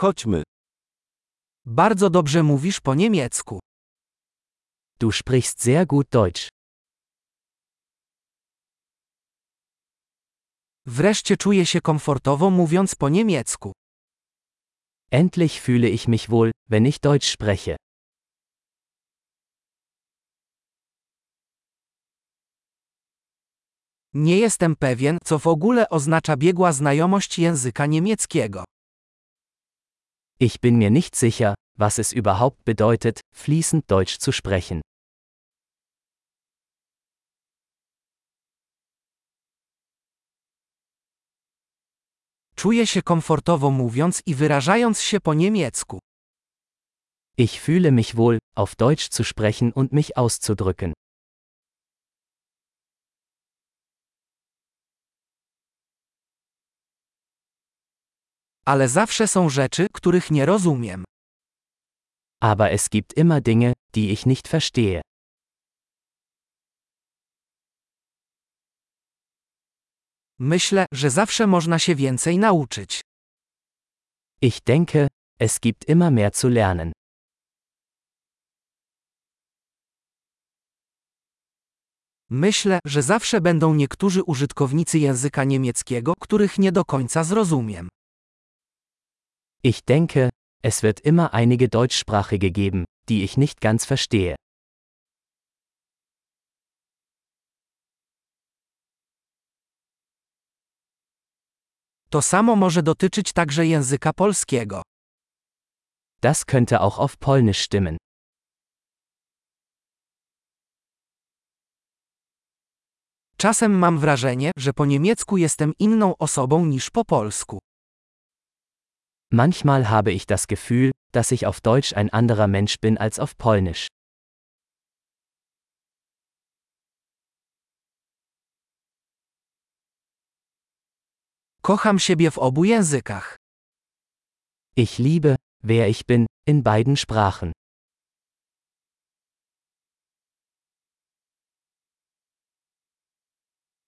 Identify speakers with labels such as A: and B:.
A: Chodźmy.
B: Bardzo dobrze mówisz po niemiecku.
C: Du sprichst sehr gut Deutsch.
B: Wreszcie czuję się komfortowo mówiąc po niemiecku.
C: Endlich fühle ich mich wohl, wenn ich Deutsch spreche.
B: Nie jestem pewien, co w ogóle oznacza biegła znajomość języka niemieckiego.
C: Ich bin mir nicht sicher, was es überhaupt bedeutet, fließend Deutsch zu sprechen.
B: Czuję się komfortowo mówiąc i wyrażając się po niemiecku.
C: Ich fühle mich wohl, auf Deutsch zu sprechen und mich auszudrücken.
B: Ale zawsze są rzeczy, których nie rozumiem.
C: Aber es gibt immer Dinge, die ich nicht verstehe.
B: Myślę, że zawsze można się więcej nauczyć.
C: Ich denke, es gibt immer mehr zu lernen.
B: Myślę, że zawsze będą niektórzy użytkownicy języka niemieckiego, których nie do końca zrozumiem.
C: Ich denke, es wird immer einige Deutschsprachige geben, die ich nicht ganz verstehe.
B: To samo może dotyczyć także języka polskiego.
C: Das könnte auch auf Polnisch stimmen.
B: Czasem mam wrażenie, że po niemiecku jestem inną osobą niż po polsku.
C: Manchmal habe ich das Gefühl, dass ich auf Deutsch ein anderer Mensch bin als auf Polnisch.
B: Kocham siebie w obu językach.
C: Ich liebe, wer ich bin, in beiden Sprachen.